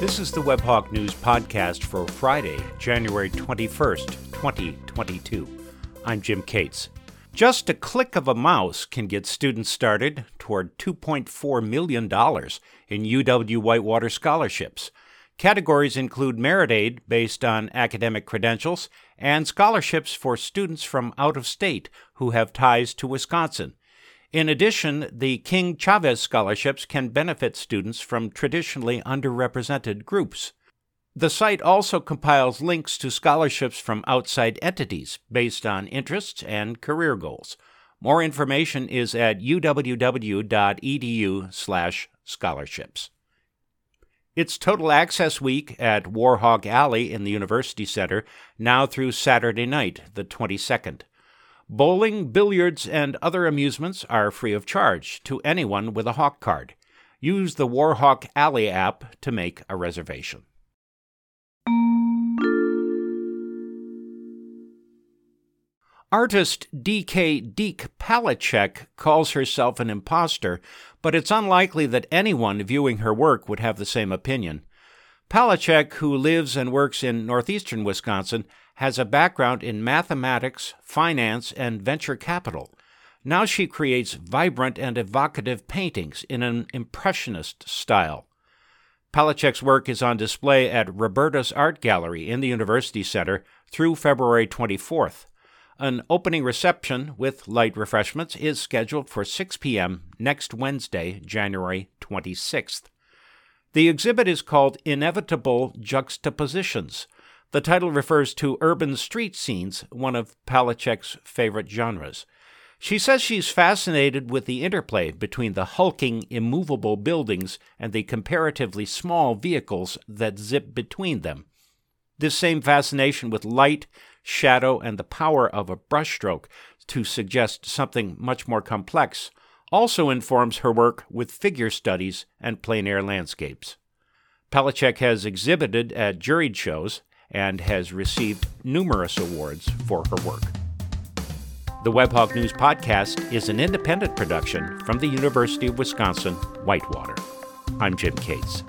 This is the Warhawk News Podcast for Friday, January 21st, 2022. I'm Jim Cates. Just a click of a mouse can get students started toward $2.4 million in UW Whitewater scholarships. Categories include merit aid based on academic credentials and scholarships for students from out of state who have ties to Wisconsin. In addition, the King Chavez scholarships can benefit students from traditionally underrepresented groups. The site also compiles links to scholarships from outside entities based on interests and career goals. More information is at uww.edu/scholarships. It's Total Access Week at Warhawk Alley in the University Center now through Saturday night, the 22nd. Bowling, billiards, and other amusements are free of charge to anyone with a Hawk card. Use the Warhawk Alley app to make a reservation. Artist D.K. Deke Palachek calls herself an impostor, but it's unlikely that anyone viewing her work would have the same opinion. Palachek, who lives and works in northeastern Wisconsin, has a background in mathematics, finance, and venture capital. Now she creates vibrant and evocative paintings in an impressionist style. Palachek's work is on display at Roberta's Art Gallery in the University Center through February 24th. An opening reception with light refreshments is scheduled for 6 p.m. next Wednesday, January 26th. The exhibit is called Inevitable Juxtapositions the title refers to urban street scenes, one of Palachek's favorite genres. She says she's fascinated with the interplay between the hulking, immovable buildings and the comparatively small vehicles that zip between them. This same fascination with light, shadow, and the power of a brushstroke to suggest something much more complex also informs her work with figure studies and plein air landscapes. Palachek has exhibited at juried shows and has received numerous awards for her work. The Warhawk News Podcast is an independent production from the University of Wisconsin Whitewater. I'm Jim Cates.